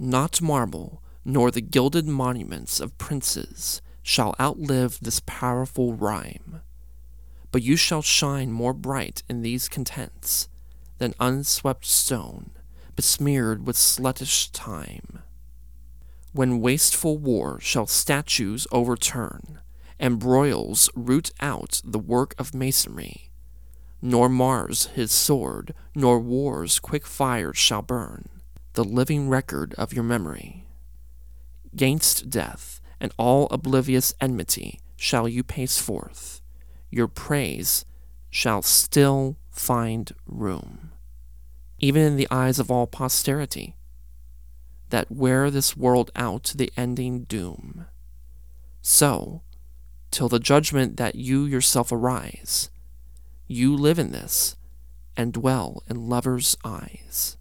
Not marble, nor the gilded monuments of princes shall outlive this powerful rhyme. But you shall shine more bright in these contents than unswept stone, besmeared with sluttish time. When wasteful war shall statues overturn, and broils root out the work of masonry, nor Mars his sword, nor war's quick fires shall burn the living record of your memory. Gainst death and all oblivious enmity shall you pace forth. Your praise shall still find room, even in the eyes of all posterity, that wear this world out to the ending doom. So, till the judgment that you yourself arise, you live in this and dwell in lovers' eyes.